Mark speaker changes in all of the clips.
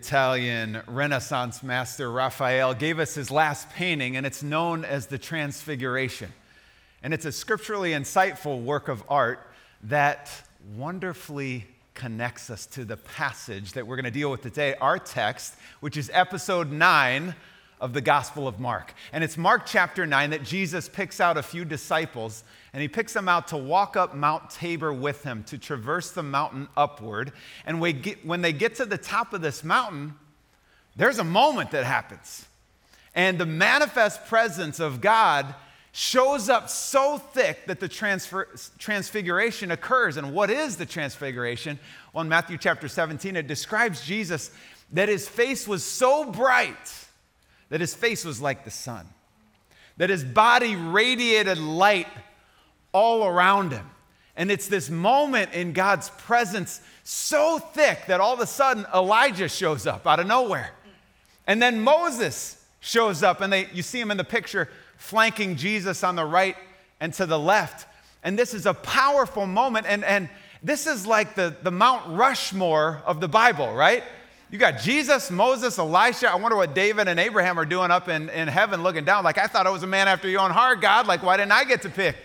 Speaker 1: Italian Renaissance master Raphael gave us his last painting, and it's known as the Transfiguration. And it's a scripturally insightful work of art that wonderfully connects us to the passage that we're going to deal with today, our text, which is episode 9 of the Gospel of Mark. And it's Mark chapter 9 that Jesus picks out a few disciples and he picks them out to walk up Mount Tabor with him, to traverse the mountain upward. And when they get to the top of this mountain, there's a moment that happens. And the manifest presence of God shows up so thick that the transfer, transfiguration occurs. And what is the transfiguration? Well, in Matthew chapter 17, it describes Jesus that his face was so bright that his face was like the sun, that his body radiated light all around him. And it's this moment in God's presence so thick that all of a sudden Elijah shows up out of nowhere. And then Moses shows up, and they, you see him in the picture flanking Jesus on the right and to the left. And this is a powerful moment. And, and this is like the, the Mount Rushmore of the Bible, right? You got Jesus, Moses, Elisha. I wonder what David and Abraham are doing up in, in heaven looking down. Like, I thought I was a man after your own heart, God. Like, why didn't I get to pick?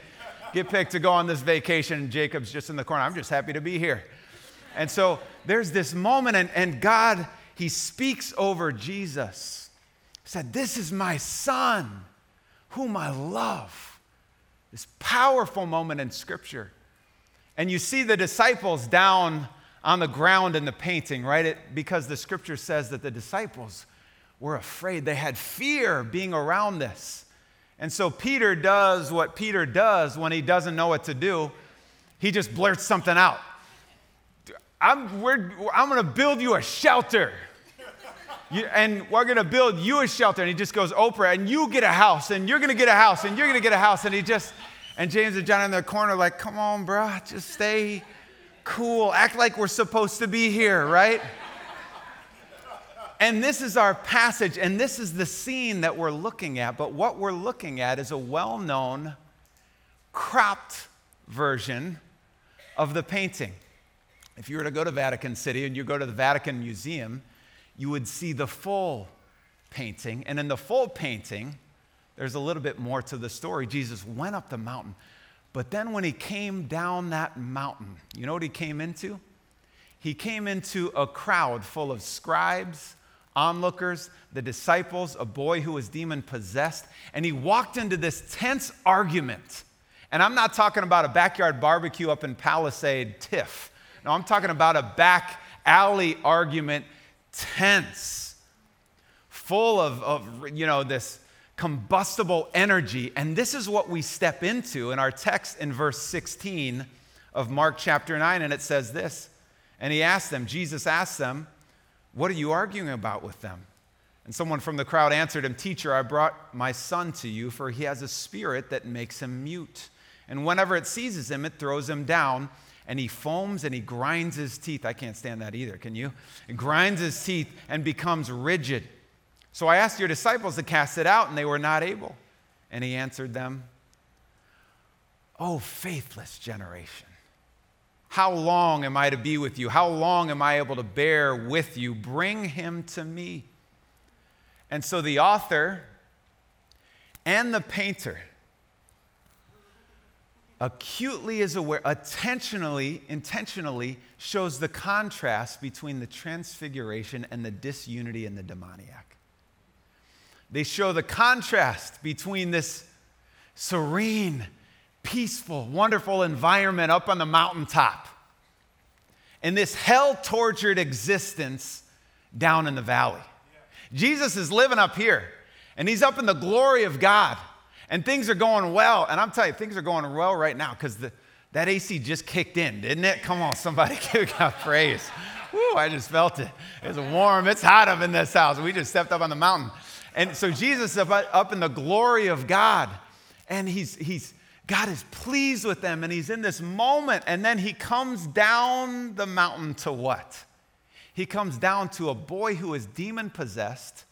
Speaker 1: Get picked to go on this vacation. Jacob's just in the corner. I'm just happy to be here. And so there's this moment, and, and God, He speaks over Jesus. He said, This is my son, whom I love. This powerful moment in Scripture. And you see the disciples down on the ground in the painting, right? It, because the scripture says that the disciples were afraid. They had fear being around this. And so Peter does what Peter does when he doesn't know what to do. He just blurts something out. I'm, I'm going to build you a shelter. You, and we're going to build you a shelter. And he just goes, Oprah, and you get a house, and you're going to get a house, and you're going to get a house. And he just, and James and John in the corner, like, come on, bro, just stay cool, act like we're supposed to be here, right? and this is our passage, and this is the scene that we're looking at. But what we're looking at is a well known, cropped version of the painting. If you were to go to Vatican City and you go to the Vatican Museum, you would see the full painting. And in the full painting, there's a little bit more to the story. Jesus went up the mountain. But then when he came down that mountain, you know what he came into? He came into a crowd full of scribes, onlookers, the disciples, a boy who was demon possessed, and he walked into this tense argument. And I'm not talking about a backyard barbecue up in Palisade Tiff. No, I'm talking about a back alley argument, tense, full of, of you know, this combustible energy. And this is what we step into in our text in verse 16 of Mark chapter 9. And it says this And he asked them, Jesus asked them, What are you arguing about with them? And someone from the crowd answered him, Teacher, I brought my son to you, for he has a spirit that makes him mute. And whenever it seizes him, it throws him down, and he foams and he grinds his teeth. I can't stand that either, can you? It grinds his teeth and becomes rigid. So I asked your disciples to cast it out, and they were not able. And he answered them, Oh, faithless generation. How long am I to be with you? How long am I able to bear with you? Bring him to me. And so the author and the painter acutely is aware, attentionally, intentionally shows the contrast between the transfiguration and the disunity and the demoniac. They show the contrast between this serene, peaceful, wonderful environment up on the mountaintop and this hell tortured existence down in the valley. Jesus is living up here and he's up in the glory of God and things are going well. And I'm telling you, things are going well right now because that AC just kicked in, didn't it? Come on, somebody give God praise. Woo, I just felt it. It's warm, it's hot up in this house. We just stepped up on the mountain. And so Jesus is up in the glory of God, and he's, he's, God is pleased with them, and he's in this moment, and then he comes down the mountain to what? He comes down to a boy who is demon possessed,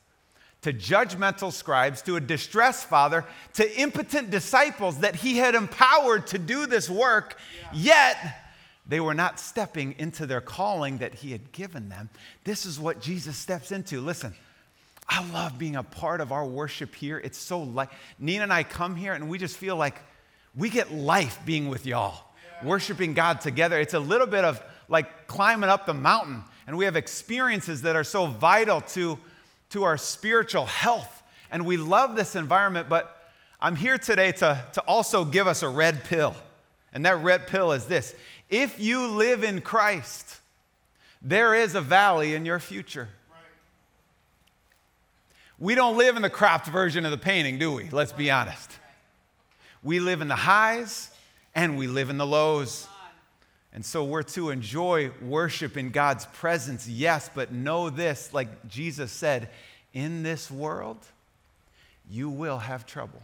Speaker 1: to judgmental scribes, to a distressed father, to impotent disciples that he had empowered to do this work, yeah. yet they were not stepping into their calling that He had given them. This is what Jesus steps into. Listen, I love being a part of our worship here. It's so like Nina and I come here and we just feel like we get life being with y'all, yeah. worshiping God together. It's a little bit of like climbing up the mountain, and we have experiences that are so vital to, to our spiritual health. And we love this environment, but I'm here today to, to also give us a red pill. And that red pill is this if you live in Christ, there is a valley in your future. We don't live in the cropped version of the painting, do we? Let's be honest. We live in the highs and we live in the lows. And so we're to enjoy worship in God's presence, yes, but know this, like Jesus said, in this world, you will have trouble.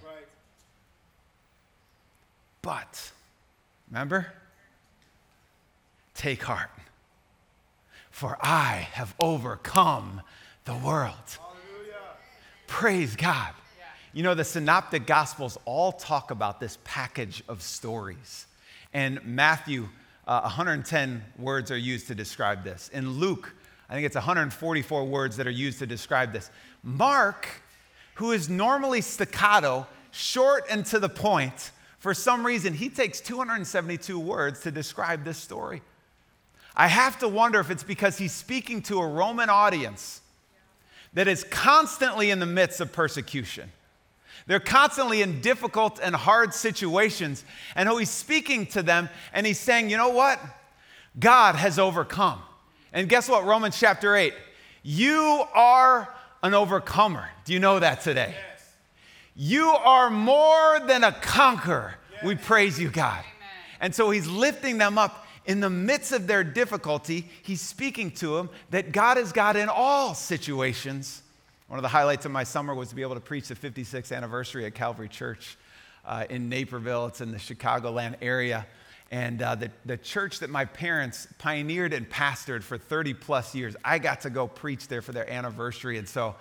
Speaker 1: But, remember? Take heart, for I have overcome the world. Praise God. You know, the synoptic gospels all talk about this package of stories. And Matthew uh, 110 words are used to describe this. In Luke, I think it's 144 words that are used to describe this. Mark, who is normally staccato, short and to the point, for some reason, he takes 272 words to describe this story. I have to wonder if it's because he's speaking to a Roman audience that is constantly in the midst of persecution. They're constantly in difficult and hard situations. And he's speaking to them and he's saying, you know what? God has overcome. And guess what? Romans chapter 8. You are an overcomer. Do you know that today? Yes. You are more than a conqueror. Yes. We praise you, God. Amen. And so he's lifting them up in the midst of their difficulty. He's speaking to them that God is God in all situations one of the highlights of my summer was to be able to preach the 56th anniversary at Calvary Church uh, in Naperville. It's in the Chicagoland area. And uh, the, the church that my parents pioneered and pastored for 30 plus years, I got to go preach there for their anniversary. And so,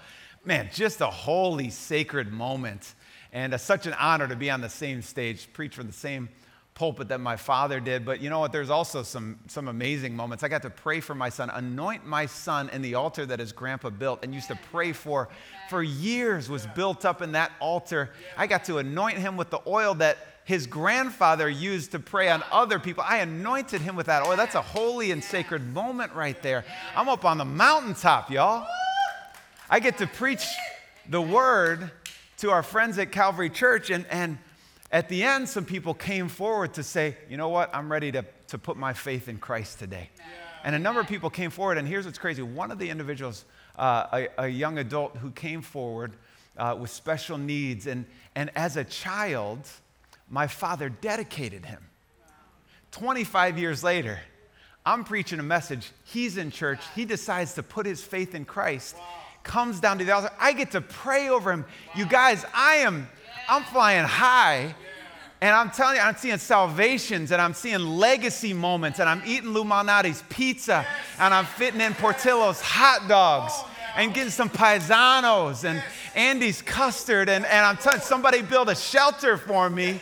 Speaker 1: man, just a holy, sacred moment. And uh, such an honor to be on the same stage, preach for the same pulpit that my father did. But you know what? There's also some, some amazing moments. I got to pray for my son, anoint my son in the altar that his grandpa built and used to pray for for years was built up in that altar. I got to anoint him with the oil that his grandfather used to pray on other people. I anointed him with that oil. That's a holy and sacred moment right there. I'm up on the mountaintop, y'all. I get to preach the word to our friends at Calvary Church and and at the end, some people came forward to say, you know what, I'm ready to, to put my faith in Christ today. Yeah. And a number of people came forward, and here's what's crazy. One of the individuals, uh, a, a, young adult who came forward uh, with special needs, and, and as a child, my father dedicated him. 25 years later, I'm preaching a message. He's in church. He decides to put his faith in Christ, comes down to the altar. I get to pray over him. You guys, I am I'm flying high. And I'm telling you, I'm seeing salvations and I'm seeing legacy moments and I'm eating Lou Malnati's pizza and I'm fitting in Portillo's hot dogs and getting some paisanos and Andy's custard. And, and I'm telling somebody build a shelter for me.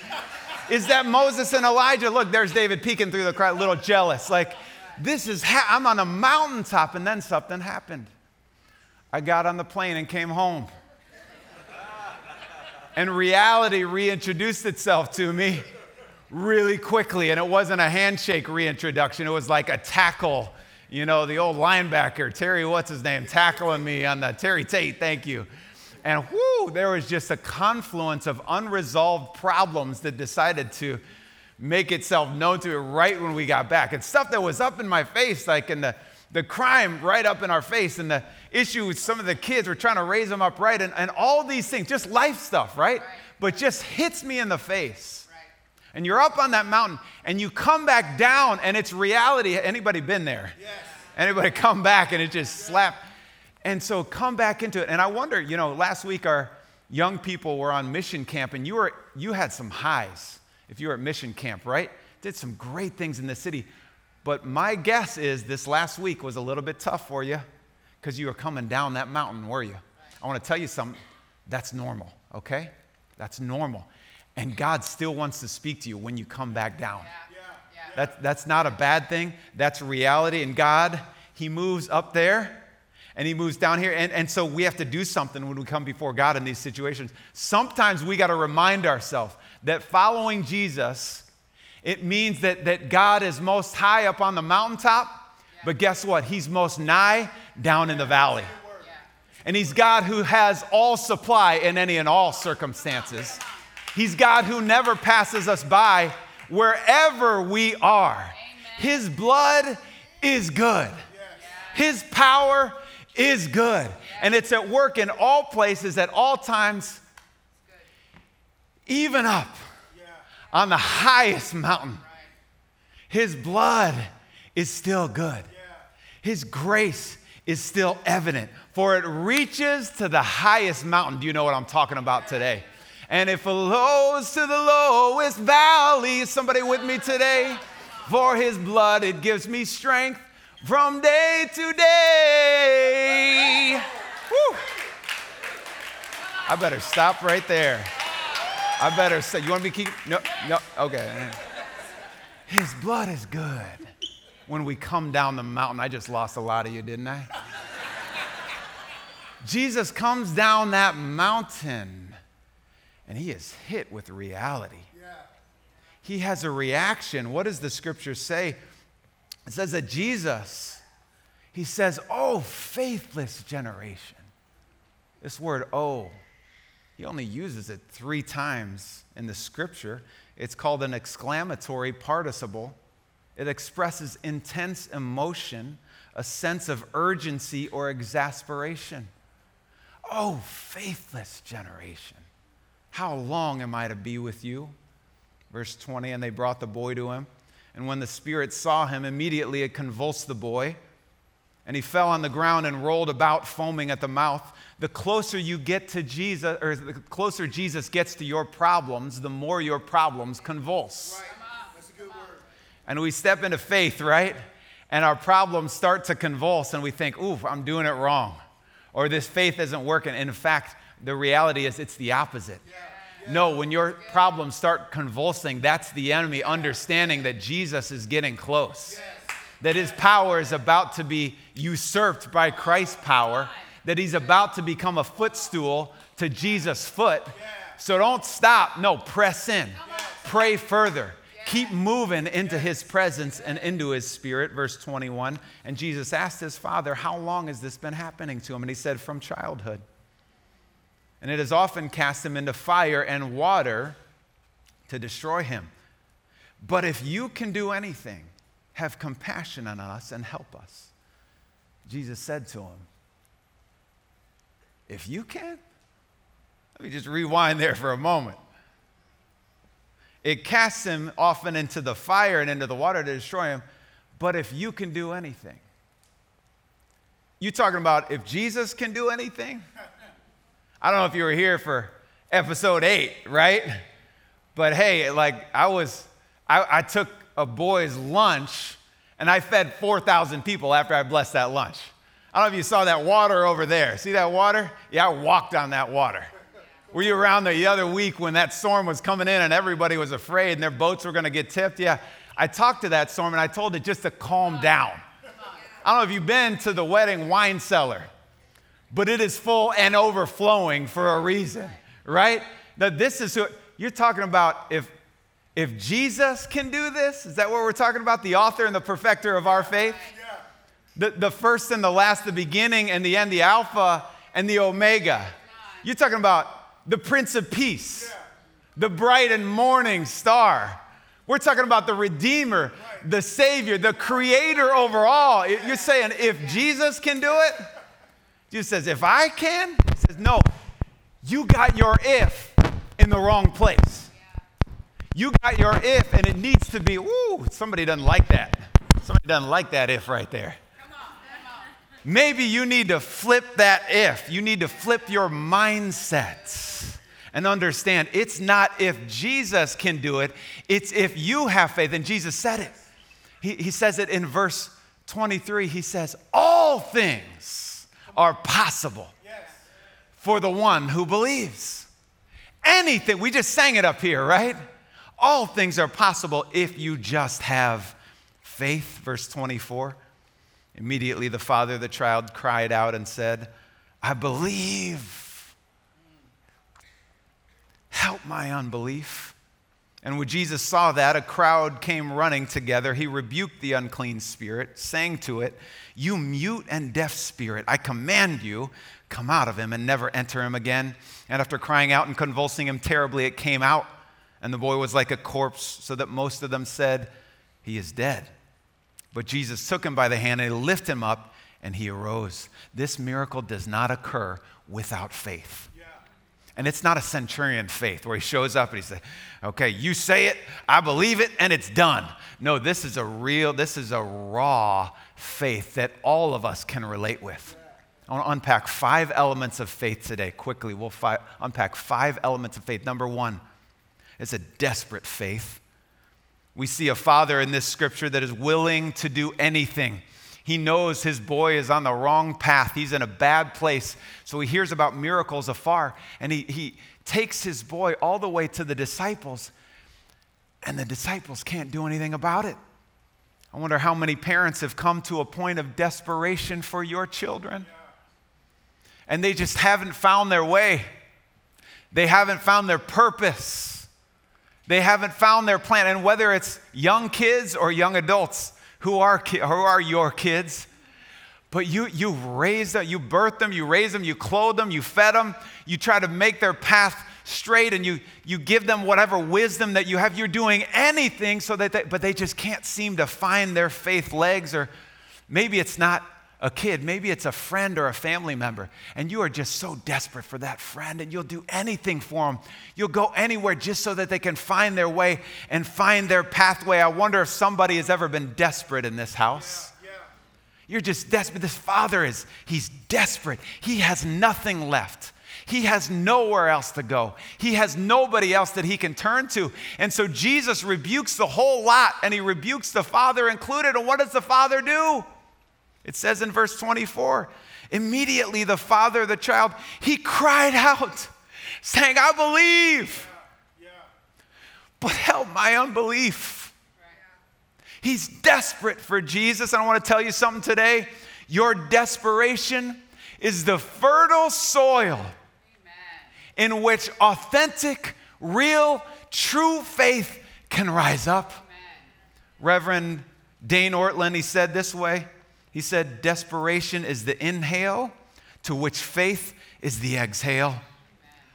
Speaker 1: Is that Moses and Elijah? Look, there's David peeking through the crowd, a little jealous. Like, this is, ha- I'm on a mountaintop and then something happened. I got on the plane and came home and reality reintroduced itself to me really quickly. And it wasn't a handshake reintroduction, it was like a tackle. You know, the old linebacker, Terry, what's his name, tackling me on the Terry Tate, thank you. And whoo, there was just a confluence of unresolved problems that decided to make itself known to me right when we got back. And stuff that was up in my face, like in the the crime right up in our face and the issue with some of the kids, we're trying to raise them up right, and, and all these things, just life stuff, right? right. But just hits me in the face. Right. And you're up on that mountain and you come back down and it's reality. Anybody been there? Yes. Anybody come back and it just slapped? And so come back into it. And I wonder, you know, last week our young people were on mission camp and you were you had some highs if you were at mission camp, right? Did some great things in the city. But my guess is this last week was a little bit tough for you because you were coming down that mountain, were you? I want to tell you something. That's normal, okay? That's normal. And God still wants to speak to you when you come back down. Yeah. Yeah. That, that's not a bad thing. That's reality. And God, He moves up there and He moves down here. And, and so we have to do something when we come before God in these situations. Sometimes we got to remind ourselves that following Jesus, it means that, that God is most high up on the mountaintop, but guess what? He's most nigh down in the valley. And He's God who has all supply in any and all circumstances. He's God who never passes us by wherever we are. His blood is good, His power is good. And it's at work in all places, at all times, even up on the highest mountain. His blood is still good. His grace is still evident, for it reaches to the highest mountain. Do you know what I'm talking about today? And it flows to the lowest valley. Is somebody with me today? For his blood, it gives me strength from day to day. Woo. I better stop right there. I better say, you want me to keep? No, no, okay. His blood is good. When we come down the mountain, I just lost a lot of you, didn't I? Jesus comes down that mountain and he is hit with reality. He has a reaction. What does the scripture say? It says that Jesus, he says, Oh, faithless generation. This word, oh, he only uses it three times in the scripture. It's called an exclamatory participle. It expresses intense emotion, a sense of urgency or exasperation. Oh, faithless generation. How long am I to be with you? Verse 20, and they brought the boy to him. And when the Spirit saw him, immediately it convulsed the boy, and he fell on the ground and rolled about, foaming at the mouth. The closer you get to Jesus, or the closer Jesus gets to your problems, the more your problems convulse. Right. That's a good word. And we step into faith, right? And our problems start to convulse, and we think, ooh, I'm doing it wrong. Or this faith isn't working. In fact, the reality is it's the opposite. Yeah. No, when your problems start convulsing, that's the enemy understanding that Jesus is getting close, that his power is about to be usurped by Christ's power, that he's about to become a footstool to Jesus' foot. So don't stop. No, press in, pray further. Keep moving into his presence and into his spirit. Verse 21. And Jesus asked his father, How long has this been happening to him? And he said, From childhood and it has often cast him into fire and water to destroy him. But if you can do anything, have compassion on us and help us. Jesus said to him, If you can, let me just rewind there for a moment. It casts him often into the fire and into the water to destroy him. But if you can do anything, you talking about if Jesus can do anything? I don't know if you were here for episode eight, right? But hey, like I was, I, I took a boy's lunch and I fed 4,000 people after I blessed that lunch. I don't know if you saw that water over there. See that water? Yeah, I walked on that water. Were you around the other week when that storm was coming in and everybody was afraid and their boats were going to get tipped? Yeah, I talked to that storm and I told it just to calm down. I don't know if you've been to the wedding wine cellar but it is full and overflowing for a reason, right? Now, this is who you're talking about. If if Jesus can do this, is that what we're talking about? The author and the perfecter of our faith? The, the first and the last, the beginning and the end, the Alpha and the Omega. You're talking about the Prince of Peace, the bright and morning star. We're talking about the Redeemer, the Savior, the Creator over all. You're saying if Jesus can do it, Jesus says, if I can, he says, no, you got your if in the wrong place. You got your if, and it needs to be, ooh, somebody doesn't like that. Somebody doesn't like that if right there. Maybe you need to flip that if. You need to flip your mindset and understand it's not if Jesus can do it, it's if you have faith. And Jesus said it. He, he says it in verse 23. He says, All things are possible for the one who believes. Anything, we just sang it up here, right? All things are possible if you just have faith. Verse 24. Immediately the father of the child cried out and said, I believe. Help my unbelief. And when Jesus saw that, a crowd came running together. He rebuked the unclean spirit, saying to it, You mute and deaf spirit, I command you, come out of him and never enter him again. And after crying out and convulsing him terribly, it came out, and the boy was like a corpse, so that most of them said, He is dead. But Jesus took him by the hand and he lifted him up, and he arose. This miracle does not occur without faith. And it's not a centurion faith where he shows up and he says, okay, you say it, I believe it, and it's done. No, this is a real, this is a raw faith that all of us can relate with. I want to unpack five elements of faith today quickly. We'll fi- unpack five elements of faith. Number one is a desperate faith. We see a father in this scripture that is willing to do anything. He knows his boy is on the wrong path. He's in a bad place. So he hears about miracles afar and he, he takes his boy all the way to the disciples, and the disciples can't do anything about it. I wonder how many parents have come to a point of desperation for your children and they just haven't found their way. They haven't found their purpose. They haven't found their plan. And whether it's young kids or young adults who are, who are your kids, but you, you raised them, you birthed them, you raised them, you clothed them, you fed them, you try to make their path straight and you, you give them whatever wisdom that you have. You're doing anything so that they, but they just can't seem to find their faith legs or maybe it's not a kid, maybe it's a friend or a family member, and you are just so desperate for that friend, and you'll do anything for them. You'll go anywhere just so that they can find their way and find their pathway. I wonder if somebody has ever been desperate in this house. Yeah, yeah. You're just desperate. This father is, he's desperate. He has nothing left. He has nowhere else to go. He has nobody else that he can turn to. And so Jesus rebukes the whole lot, and he rebukes the father included. And what does the father do? It says in verse 24, immediately the father of the child, he cried out, saying, I believe, but help my unbelief. He's desperate for Jesus. And I want to tell you something today. Your desperation is the fertile soil in which authentic, real, true faith can rise up. Reverend Dane Ortlund, he said this way he said, Desperation is the inhale to which faith is the exhale.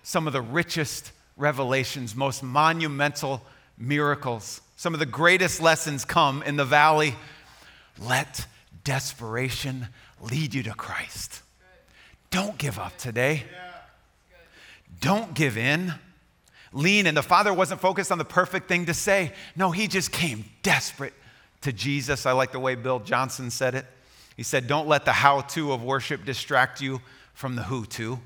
Speaker 1: Some of the richest revelations, most monumental miracles, some of the greatest lessons come in the valley. Let desperation lead you to Christ. Don't give up today. Don't give in. Lean in. The Father wasn't focused on the perfect thing to say. No, he just came desperate to Jesus. I like the way Bill Johnson said it. He said, Don't let the how to of worship distract you from the who to.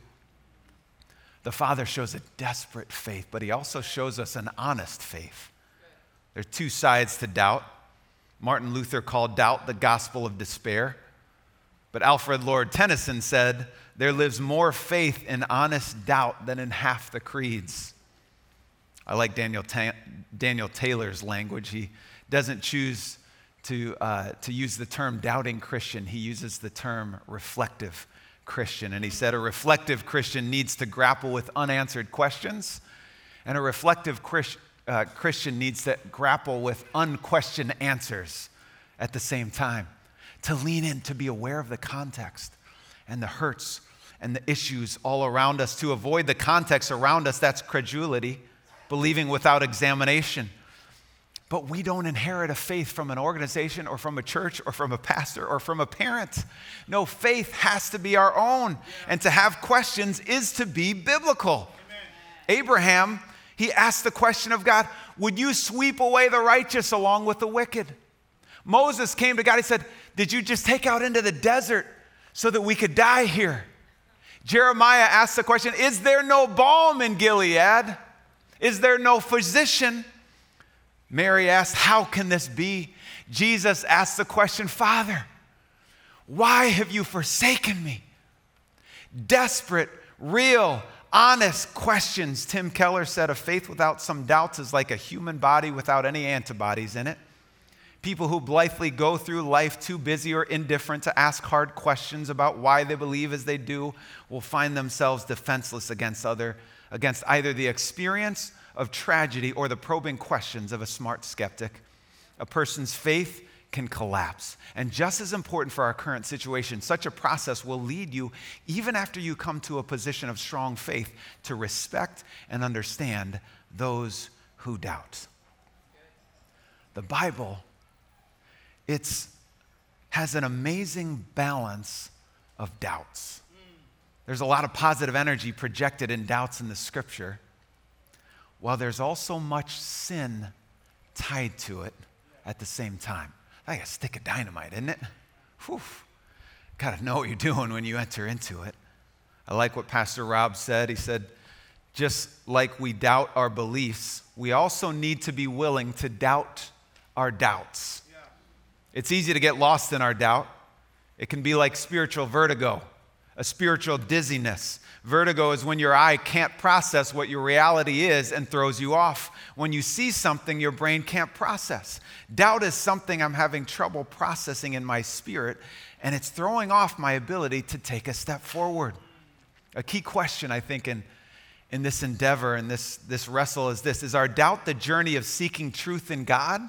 Speaker 1: The Father shows a desperate faith, but He also shows us an honest faith. There are two sides to doubt. Martin Luther called doubt the gospel of despair. But Alfred Lord Tennyson said, There lives more faith in honest doubt than in half the creeds. I like Daniel, Ta- Daniel Taylor's language. He doesn't choose to, uh, to use the term doubting Christian, he uses the term reflective Christian. And he said a reflective Christian needs to grapple with unanswered questions, and a reflective uh, Christian needs to grapple with unquestioned answers at the same time. To lean in, to be aware of the context and the hurts and the issues all around us, to avoid the context around us, that's credulity, believing without examination but we don't inherit a faith from an organization or from a church or from a pastor or from a parent. No, faith has to be our own. And to have questions is to be biblical. Amen. Abraham, he asked the question of God Would you sweep away the righteous along with the wicked? Moses came to God. He said, Did you just take out into the desert so that we could die here? Jeremiah asked the question Is there no balm in Gilead? Is there no physician? Mary asked, How can this be? Jesus asked the question, Father, why have you forsaken me? Desperate, real, honest questions. Tim Keller said a faith without some doubts is like a human body without any antibodies in it. People who blithely go through life too busy or indifferent to ask hard questions about why they believe as they do will find themselves defenseless against, other, against either the experience of tragedy or the probing questions of a smart skeptic. A person's faith can collapse. And just as important for our current situation, such a process will lead you, even after you come to a position of strong faith, to respect and understand those who doubt. The Bible, it's has an amazing balance of doubts. There's a lot of positive energy projected in doubts in the scripture, while there's also much sin tied to it at the same time like a stick of dynamite, isn't it? Whew. Got to know what you're doing when you enter into it. I like what Pastor Rob said. He said, just like we doubt our beliefs, we also need to be willing to doubt our doubts. Yeah. It's easy to get lost in our doubt. It can be like spiritual vertigo, a spiritual dizziness. Vertigo is when your eye can't process what your reality is and throws you off. When you see something your brain can't process. Doubt is something I'm having trouble processing in my spirit, and it's throwing off my ability to take a step forward. A key question, I think, in, in this endeavor and this, this wrestle is this Is our doubt the journey of seeking truth in God?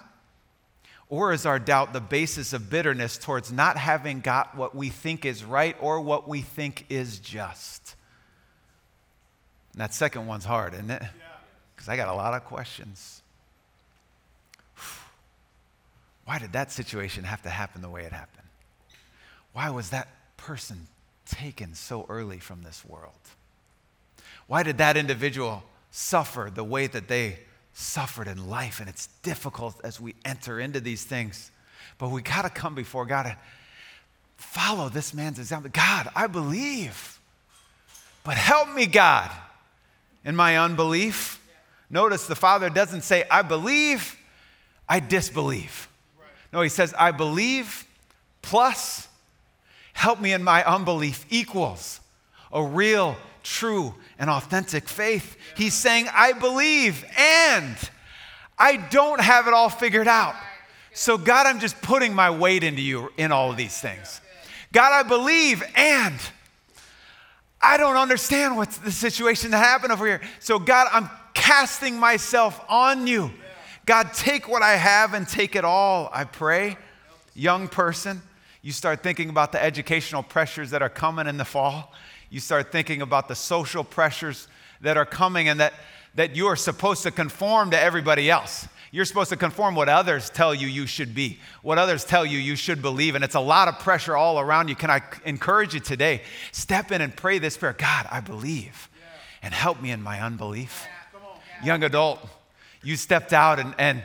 Speaker 1: Or is our doubt the basis of bitterness towards not having got what we think is right or what we think is just? And that second one's hard, isn't it? Because I got a lot of questions. Why did that situation have to happen the way it happened? Why was that person taken so early from this world? Why did that individual suffer the way that they suffered in life? And it's difficult as we enter into these things. But we got to come before God and follow this man's example. God, I believe, but help me, God in my unbelief. Notice the Father doesn't say, I believe, I disbelieve. No, he says, I believe plus help me in my unbelief equals a real, true, and authentic faith. He's saying, I believe and I don't have it all figured out. So, God, I'm just putting my weight into you in all of these things. God, I believe and I don't understand what's the situation that happened over here. So, God, I'm casting myself on you. God, take what I have and take it all, I pray. Young person, you start thinking about the educational pressures that are coming in the fall. You start thinking about the social pressures that are coming and that, that you are supposed to conform to everybody else. You're supposed to conform what others tell you you should be, what others tell you you should believe. And it's a lot of pressure all around you. Can I encourage you today? Step in and pray this prayer God, I believe, and help me in my unbelief. Young adult, you stepped out and, and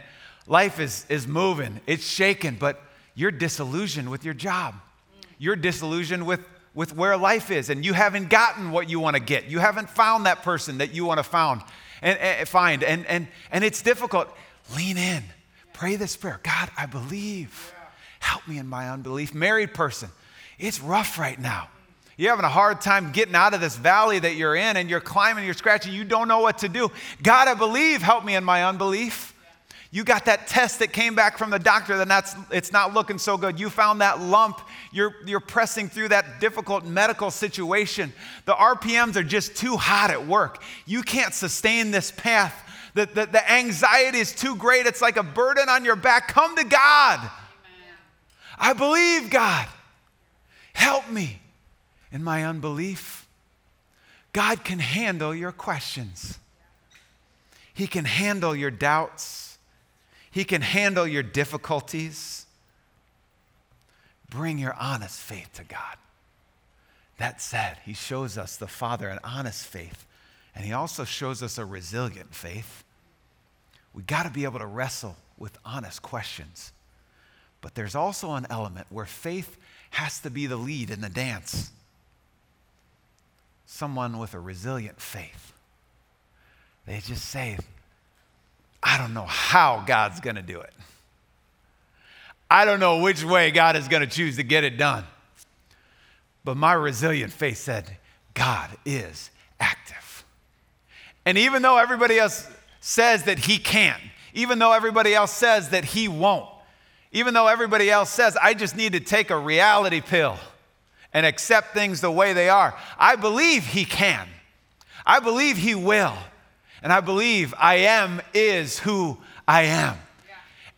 Speaker 1: life is, is moving, it's shaking, but you're disillusioned with your job. Mm. You're disillusioned with with where life is and you haven't gotten what you want to get you haven't found that person that you want to found and, and find and, and, and it's difficult Lean in. Pray this prayer God, I believe. Help me in my unbelief. Married person, it's rough right now. You're having a hard time getting out of this valley that you're in and you're climbing, you're scratching, you don't know what to do. God, I believe. Help me in my unbelief. You got that test that came back from the doctor, then that's it's not looking so good. You found that lump. You're, you're pressing through that difficult medical situation. The RPMs are just too hot at work. You can't sustain this path the, the, the anxiety is too great. It's like a burden on your back. Come to God. Amen. I believe, God. Help me in my unbelief. God can handle your questions, He can handle your doubts, He can handle your difficulties. Bring your honest faith to God. That said, He shows us, the Father, an honest faith and he also shows us a resilient faith. We got to be able to wrestle with honest questions. But there's also an element where faith has to be the lead in the dance. Someone with a resilient faith. They just say, I don't know how God's going to do it. I don't know which way God is going to choose to get it done. But my resilient faith said, God is active. And even though everybody else says that he can, even though everybody else says that he won't, even though everybody else says, I just need to take a reality pill and accept things the way they are, I believe he can. I believe he will. And I believe I am is who I am.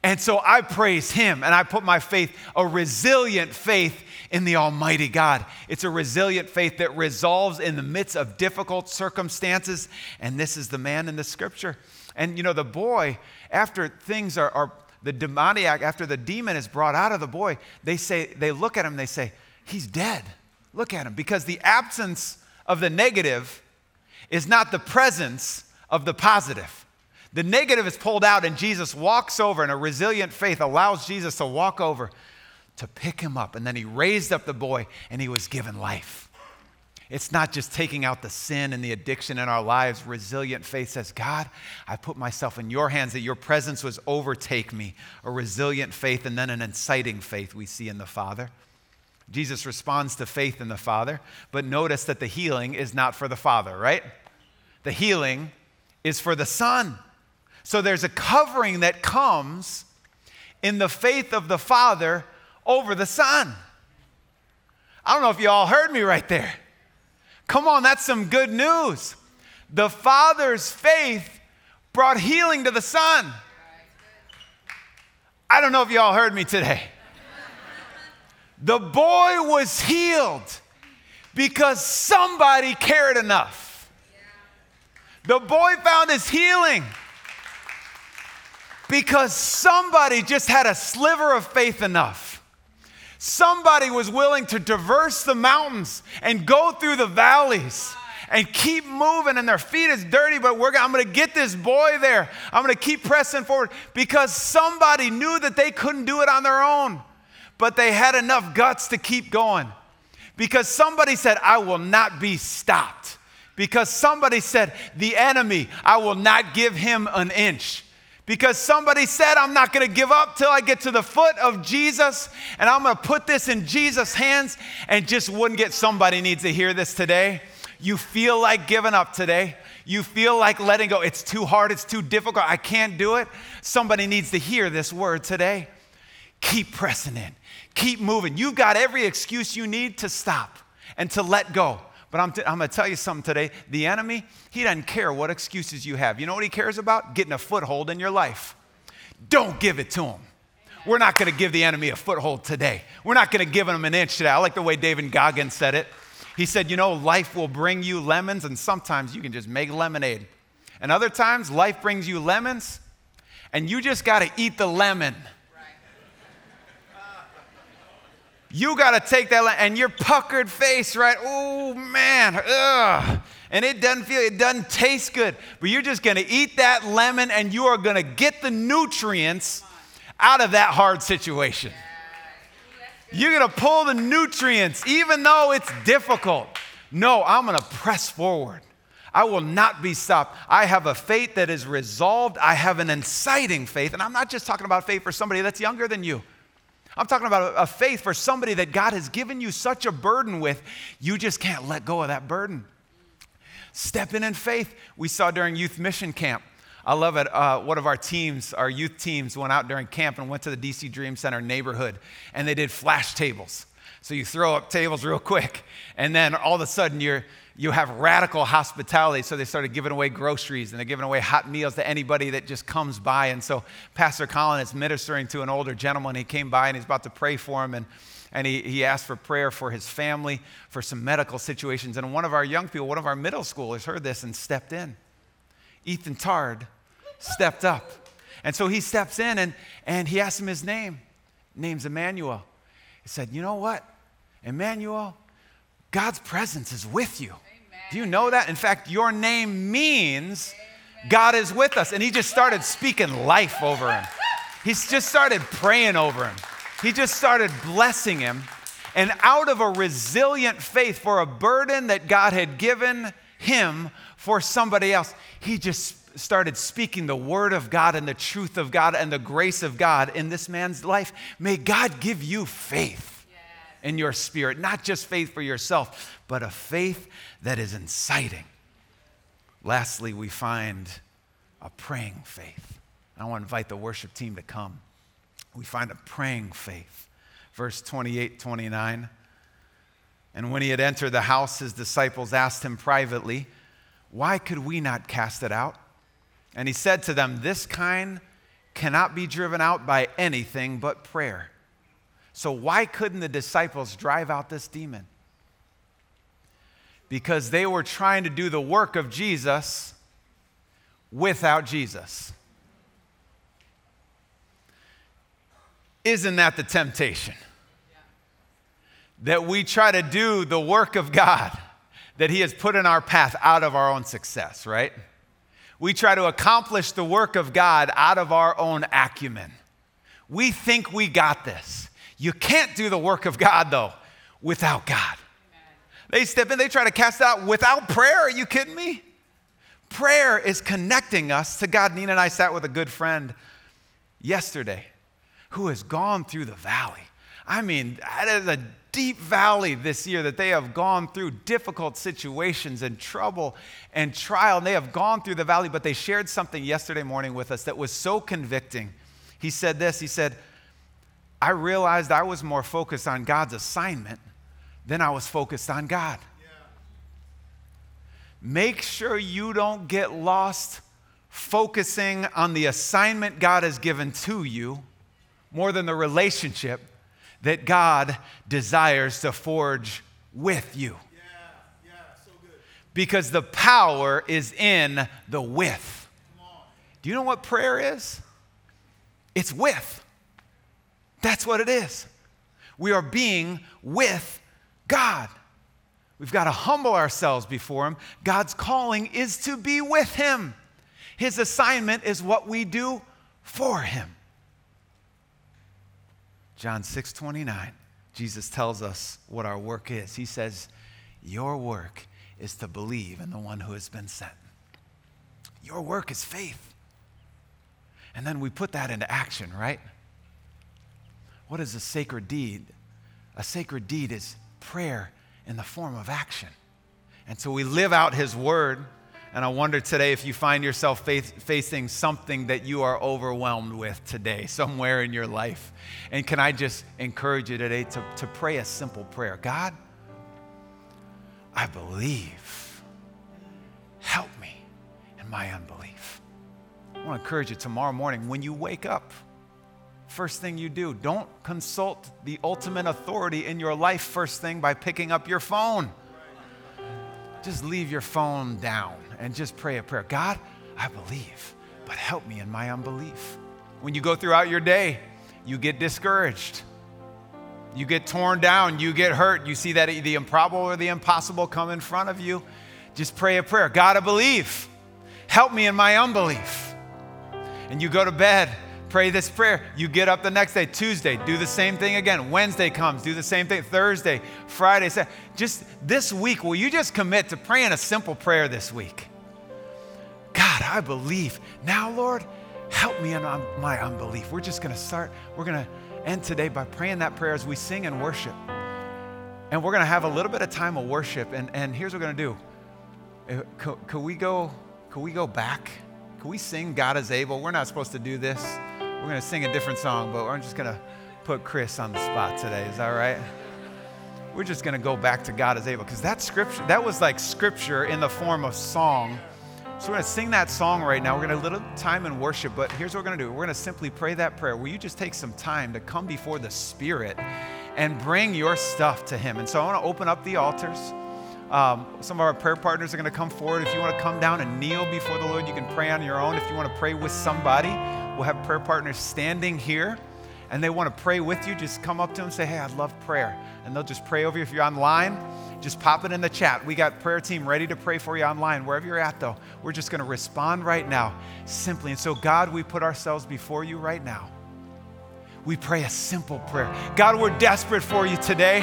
Speaker 1: And so I praise him and I put my faith, a resilient faith in the Almighty God. It's a resilient faith that resolves in the midst of difficult circumstances. And this is the man in the scripture. And you know, the boy, after things are, are the demoniac, after the demon is brought out of the boy, they say, they look at him, they say, He's dead. Look at him. Because the absence of the negative is not the presence of the positive. The negative is pulled out, and Jesus walks over, and a resilient faith allows Jesus to walk over to pick him up. And then he raised up the boy, and he was given life. It's not just taking out the sin and the addiction in our lives. Resilient faith says, God, I put myself in your hands that your presence was overtake me. A resilient faith and then an inciting faith we see in the Father. Jesus responds to faith in the Father, but notice that the healing is not for the Father, right? The healing is for the Son. So there's a covering that comes in the faith of the Father over the Son. I don't know if you all heard me right there. Come on, that's some good news. The Father's faith brought healing to the Son. I don't know if you all heard me today. The boy was healed because somebody cared enough. The boy found his healing because somebody just had a sliver of faith enough. Somebody was willing to traverse the mountains and go through the valleys and keep moving and their feet is dirty but we're, i'm to get this boy there. I'm to keep pressing forward because somebody knew that they couldn't do it on their own but they had enough guts to keep going. Because somebody said i will not be stopped. Because somebody said the enemy i will not give him an inch because somebody said, I'm not going to give up till I get to the foot of Jesus and I'm going to put this in Jesus' hands and just wouldn't get somebody needs to hear this today. You feel like giving up today. You feel like letting go. It's too hard. It's too difficult. I can't do it. Somebody needs to hear this word today. Keep pressing in. Keep moving. You've got every excuse you need to stop and to let go. But I'm, t- I'm going to tell you something today. The enemy, he doesn't care what excuses you have. You know what he cares about? Getting a foothold in your life. Don't give it to him. We're not going to give the enemy a foothold today. We're not going to give him an inch today. I like the way David Goggins said it. He said, You know, life will bring you lemons, and sometimes you can just make lemonade. And other times, life brings you lemons, and you just got to eat the lemon. You got to take that and your puckered face, right? Oh man, ugh. And it doesn't feel, it doesn't taste good. But you're just going to eat that lemon and you are going to get the nutrients out of that hard situation. You're going to pull the nutrients, even though it's difficult. No, I'm going to press forward. I will not be stopped. I have a faith that is resolved. I have an inciting faith. And I'm not just talking about faith for somebody that's younger than you. I'm talking about a, faith for somebody that God has given you such a burden with, you just can't let go of that burden. Step in in faith. We saw during youth mission camp. I love it. Uh, one of our teams, our youth teams, went out during camp and went to the DC Dream Center neighborhood and they did flash tables. So you throw up tables real quick, and then all of a sudden you're you have radical hospitality. So they started giving away groceries and they're giving away hot meals to anybody that just comes by. And so Pastor Colin is ministering to an older gentleman. He came by and he's about to pray for him. And, and he, he asked for prayer for his family, for some medical situations. And one of our young people, one of our middle schoolers, heard this and stepped in. Ethan Tard stepped up. And so he steps in and, and he asks him his name. Name's Emmanuel. He said, You know what? Emmanuel, God's presence is with you. Do you know that? In fact, your name means God is with us. And he just started speaking life over him. He just started praying over him. He just started blessing him. And out of a resilient faith for a burden that God had given him for somebody else, he just started speaking the word of God and the truth of God and the grace of God in this man's life. May God give you faith in your spirit, not just faith for yourself, but a faith that is inciting. Lastly, we find a praying faith. I want to invite the worship team to come. We find a praying faith. Verse 28 29. And when he had entered the house, his disciples asked him privately, Why could we not cast it out? And he said to them, This kind cannot be driven out by anything but prayer. So, why couldn't the disciples drive out this demon? Because they were trying to do the work of Jesus without Jesus. Isn't that the temptation? That we try to do the work of God that He has put in our path out of our own success, right? We try to accomplish the work of God out of our own acumen. We think we got this. You can't do the work of God, though, without God. They step in, they try to cast out without prayer. Are you kidding me? Prayer is connecting us to God. Nina and I sat with a good friend yesterday who has gone through the valley. I mean, that is a deep valley this year that they have gone through difficult situations and trouble and trial. And they have gone through the valley, but they shared something yesterday morning with us that was so convicting. He said this He said, I realized I was more focused on God's assignment than I was focused on God. Make sure you don't get lost focusing on the assignment God has given to you more than the relationship that God desires to forge with you. Yeah, yeah, so because the power is in the with. Do you know what prayer is? It's with. That's what it is. We are being with God. We've got to humble ourselves before Him. God's calling is to be with Him. His assignment is what we do for Him. John 6 29, Jesus tells us what our work is. He says, Your work is to believe in the one who has been sent. Your work is faith. And then we put that into action, right? What is a sacred deed? A sacred deed is prayer in the form of action. And so we live out His word. And I wonder today if you find yourself facing something that you are overwhelmed with today, somewhere in your life. And can I just encourage you today to, to pray a simple prayer God, I believe. Help me in my unbelief. I want to encourage you tomorrow morning when you wake up first thing you do. Don't consult the ultimate authority in your life first thing by picking up your phone. Just leave your phone down and just pray a prayer. God, I believe, but help me in my unbelief. When you go throughout your day, you get discouraged. You get torn down, you get hurt, you see that the improbable or the impossible come in front of you. Just pray a prayer. God, I believe. Help me in my unbelief. And you go to bed pray this prayer. You get up the next day, Tuesday, do the same thing again. Wednesday comes, do the same thing. Thursday, Friday, just this week, will you just commit to praying a simple prayer this week? God, I believe. Now, Lord, help me in my unbelief. We're just going to start, we're going to end today by praying that prayer as we sing and worship. And we're going to have a little bit of time of worship. And, and here's what we're going to do. Uh, could, could, we go, could we go back? Could we sing God is able? We're not supposed to do this. We're going to sing a different song, but I'm just going to put Chris on the spot today. Is that right? We're just going to go back to God is able because that scripture, that was like scripture in the form of song. So we're going to sing that song right now. We're going to a little time in worship, but here's what we're going to do. We're going to simply pray that prayer. Will you just take some time to come before the Spirit and bring your stuff to Him? And so I want to open up the altars. Um, some of our prayer partners are going to come forward. If you want to come down and kneel before the Lord, you can pray on your own. If you want to pray with somebody, We'll have prayer partners standing here and they want to pray with you. Just come up to them and say, Hey, I love prayer. And they'll just pray over you. If you're online, just pop it in the chat. We got prayer team ready to pray for you online. Wherever you're at, though, we're just going to respond right now simply. And so, God, we put ourselves before you right now. We pray a simple prayer. God, we're desperate for you today.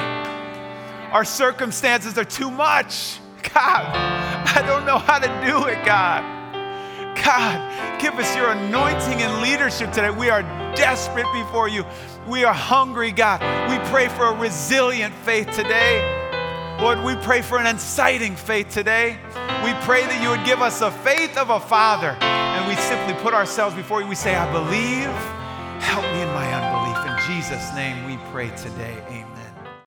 Speaker 1: Our circumstances are too much. God, I don't know how to do it, God. God, give us your anointing and leadership today. We are desperate before you. We are hungry, God. We pray for a resilient faith today. Lord, we pray for an inciting faith today. We pray that you would give us the faith of a father. And we simply put ourselves before you. We say, I believe. Help me in my unbelief. In Jesus' name we pray today. Amen.